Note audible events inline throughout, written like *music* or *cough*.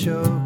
show.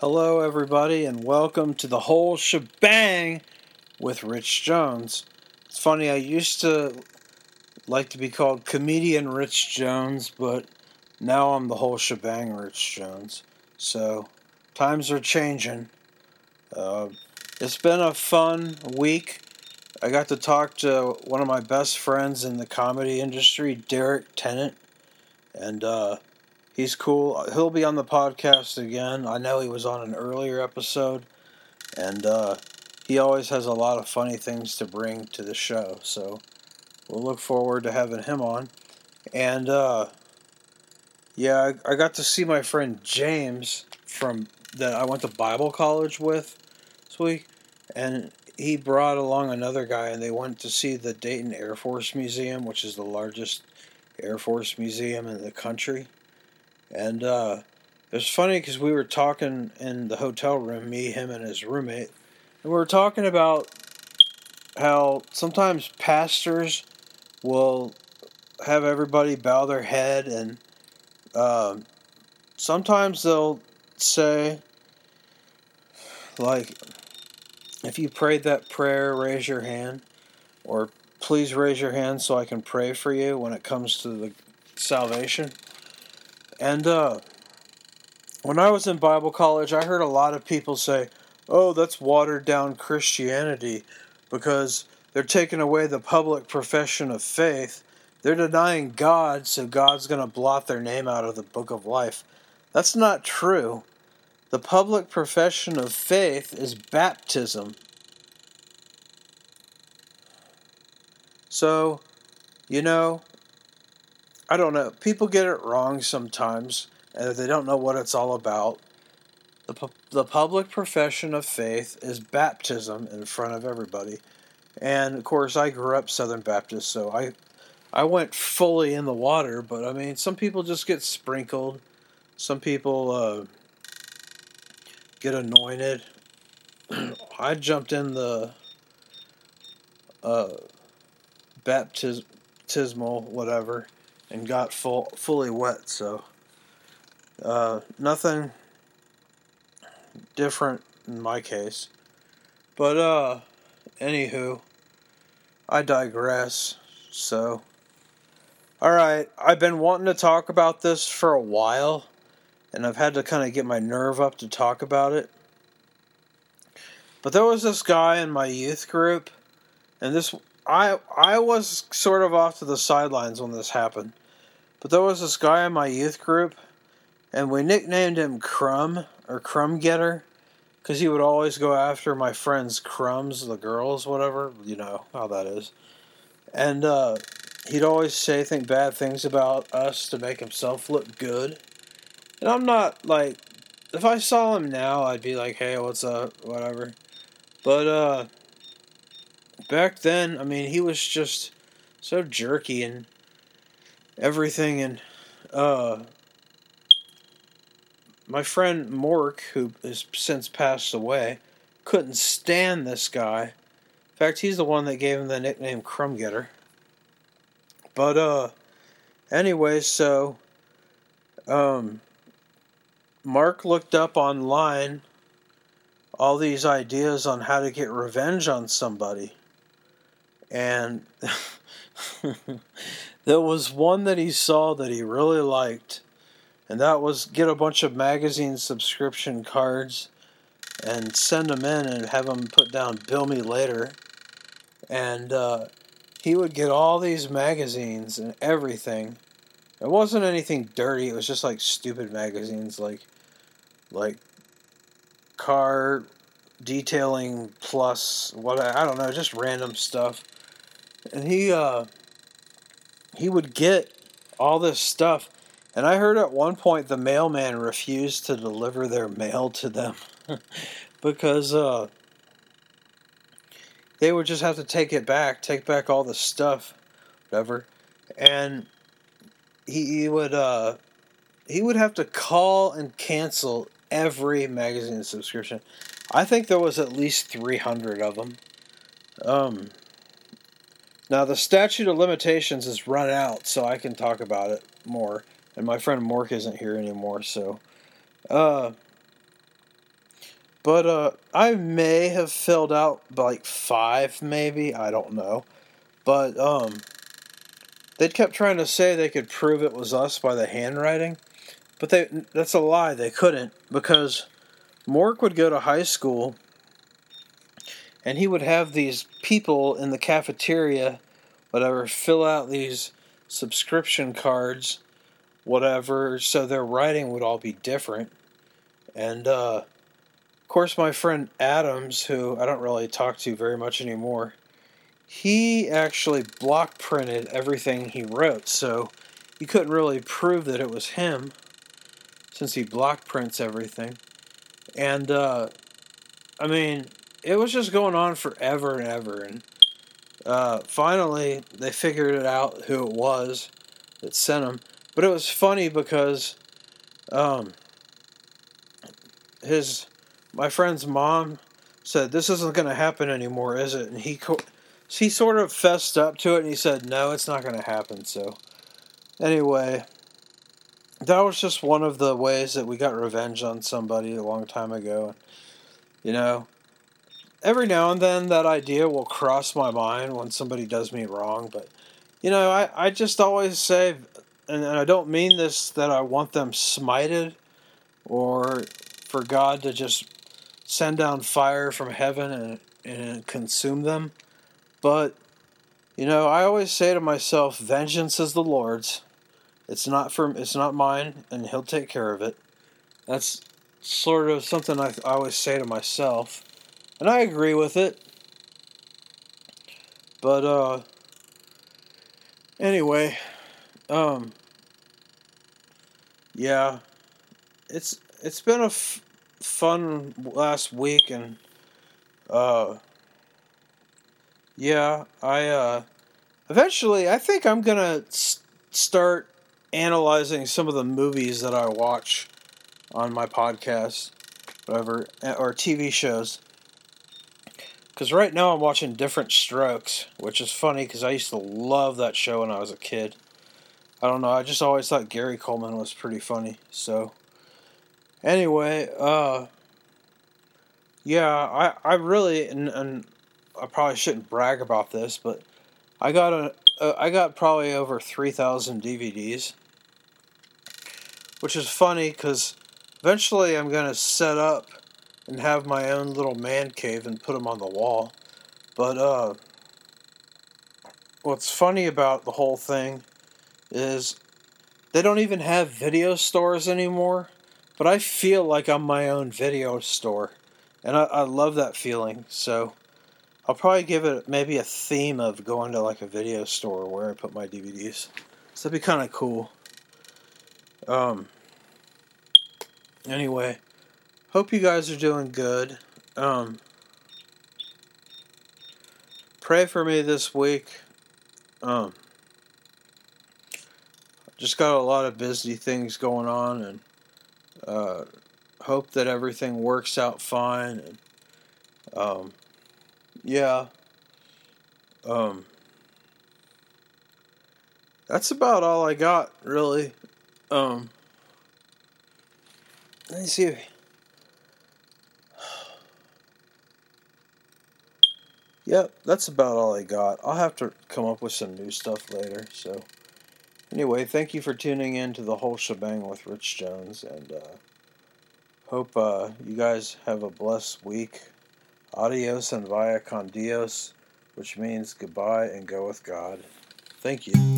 Hello, everybody, and welcome to the whole shebang with Rich Jones. It's funny, I used to like to be called comedian Rich Jones, but now I'm the whole shebang Rich Jones. So, times are changing. Uh, it's been a fun week. I got to talk to one of my best friends in the comedy industry, Derek Tennant, and uh, he's cool. He'll be on the podcast again. I know he was on an earlier episode, and uh, he always has a lot of funny things to bring to the show. So we'll look forward to having him on. And uh, yeah, I, I got to see my friend James from that I went to Bible college with this week, and he brought along another guy, and they went to see the Dayton Air Force Museum, which is the largest Air Force museum in the country and uh, it was funny because we were talking in the hotel room, me, him, and his roommate, and we were talking about how sometimes pastors will have everybody bow their head, and um, sometimes they'll say, like, if you prayed that prayer, raise your hand, or please raise your hand so I can pray for you when it comes to the salvation. And uh, when I was in Bible college, I heard a lot of people say, oh, that's watered down Christianity because they're taking away the public profession of faith. They're denying God, so God's going to blot their name out of the book of life. That's not true. The public profession of faith is baptism. So, you know, I don't know. People get it wrong sometimes, and they don't know what it's all about. The, pu- the public profession of faith is baptism in front of everybody. And of course, I grew up Southern Baptist, so I, I went fully in the water. But I mean, some people just get sprinkled. Some people uh, get anointed. *clears throat* I jumped in the uh, baptismal whatever and got full fully wet. So uh, nothing different in my case. But uh, anywho, I digress. So, all right, I've been wanting to talk about this for a while, and I've had to kind of get my nerve up to talk about it. But there was this guy in my youth group, and this I I was sort of off to the sidelines when this happened. But there was this guy in my youth group, and we nicknamed him Crumb or Crumb Getter because he would always go after my friends' crumbs, the girls, whatever. You know how that is. And uh, he'd always say think bad things about us to make himself look good. And I'm not like, if I saw him now, I'd be like, hey, what's up, whatever. But uh, back then, I mean, he was just so jerky and everything and uh my friend Mork, who has since passed away, couldn't stand this guy. In fact, he's the one that gave him the nickname Crumb Getter. But uh anyway, so um Mark looked up online all these ideas on how to get revenge on somebody. And *laughs* there was one that he saw that he really liked, and that was get a bunch of magazine subscription cards and send them in and have them put down "Bill me later," and uh, he would get all these magazines and everything. It wasn't anything dirty. It was just like stupid magazines, like like car detailing plus what I, don't know, just random stuff. And he uh, he would get all this stuff. And I heard at one point the mailman refused to deliver their mail to them *laughs* because uh, they would just have to take it back, take back all the stuff, whatever. And he, he would uh, he would have to call and cancel every magazine subscription. I think there was at least 300 of them. Um, now the statute of limitations is run out, so I can talk about it more. And my friend Mork isn't here anymore, so uh But uh, I may have filled out like five, maybe. I don't know. But um, they kept trying to say they could prove it was us by the handwriting. But they that's a lie. They couldn't because Mork would go to high school and he would have these people in the cafeteria, whatever, fill out these subscription cards, whatever, so their writing would all be different. And uh, of course, my friend Adams, who I don't really talk to very much anymore, he actually block printed everything he wrote, so you couldn't really prove that it was him since he block prints everything. And uh, I mean, it was just going on forever and ever, and uh, finally they figured it out who it was that sent him. But it was funny because um, his my friend's mom said, "This isn't going to happen anymore, is it?" And he he sort of fessed up to it, and he said, "No, it's not going to happen." So anyway, that was just one of the ways that we got revenge on somebody a long time ago. You know, every now and then that idea will cross my mind when somebody does me wrong, but you know, I, I just always say, and, and I don't mean this that I want them smited or for God to just send down fire from heaven and, and consume them. But, you know, I always say to myself, vengeance is the Lord's. It's not for it's not mine, and He'll take care of it. That's sort of something I, I always say to myself, and I agree with it. But uh, anyway, um, yeah, it's it's been a f- fun last week, and uh, yeah, I uh, eventually I think I'm gonna s- start analyzing some of the movies that I watch on my podcast, whatever, or TV shows. Because right now I'm watching Diff'rent Strokes, which is funny because I used to love that show when I was a kid. I don't know, I just always thought Gary Coleman was pretty funny. So, anyway, uh, yeah, I, I really, and, and I probably shouldn't brag about this, but I got a, uh, got probably over 3,000 DVDs, which is funny because eventually I'm going to set up and have my own little man cave and put them on the wall. But, uh, what's funny about the whole thing is they don't even have video stores anymore, but I feel like I'm my own video store. And I, I love that feeling. So I'll probably give it maybe a theme of going to like a video store where I put my DVDs. So that'd be kind of cool. Um, anyway, hope you guys are doing good. Um, pray for me this week. Um, just got a lot of busy things going on and uh, hope that everything works out fine and um, yeah um, that's about all I got really um, let me see Yep, that's about all I got. I'll have to come up with some new stuff later, so Anyway, thank you for tuning in to the whole shebang with Rich Jones, and uh, hope uh, you guys have a blessed week. Adios and via con Dios, which means goodbye and go with God. Thank you.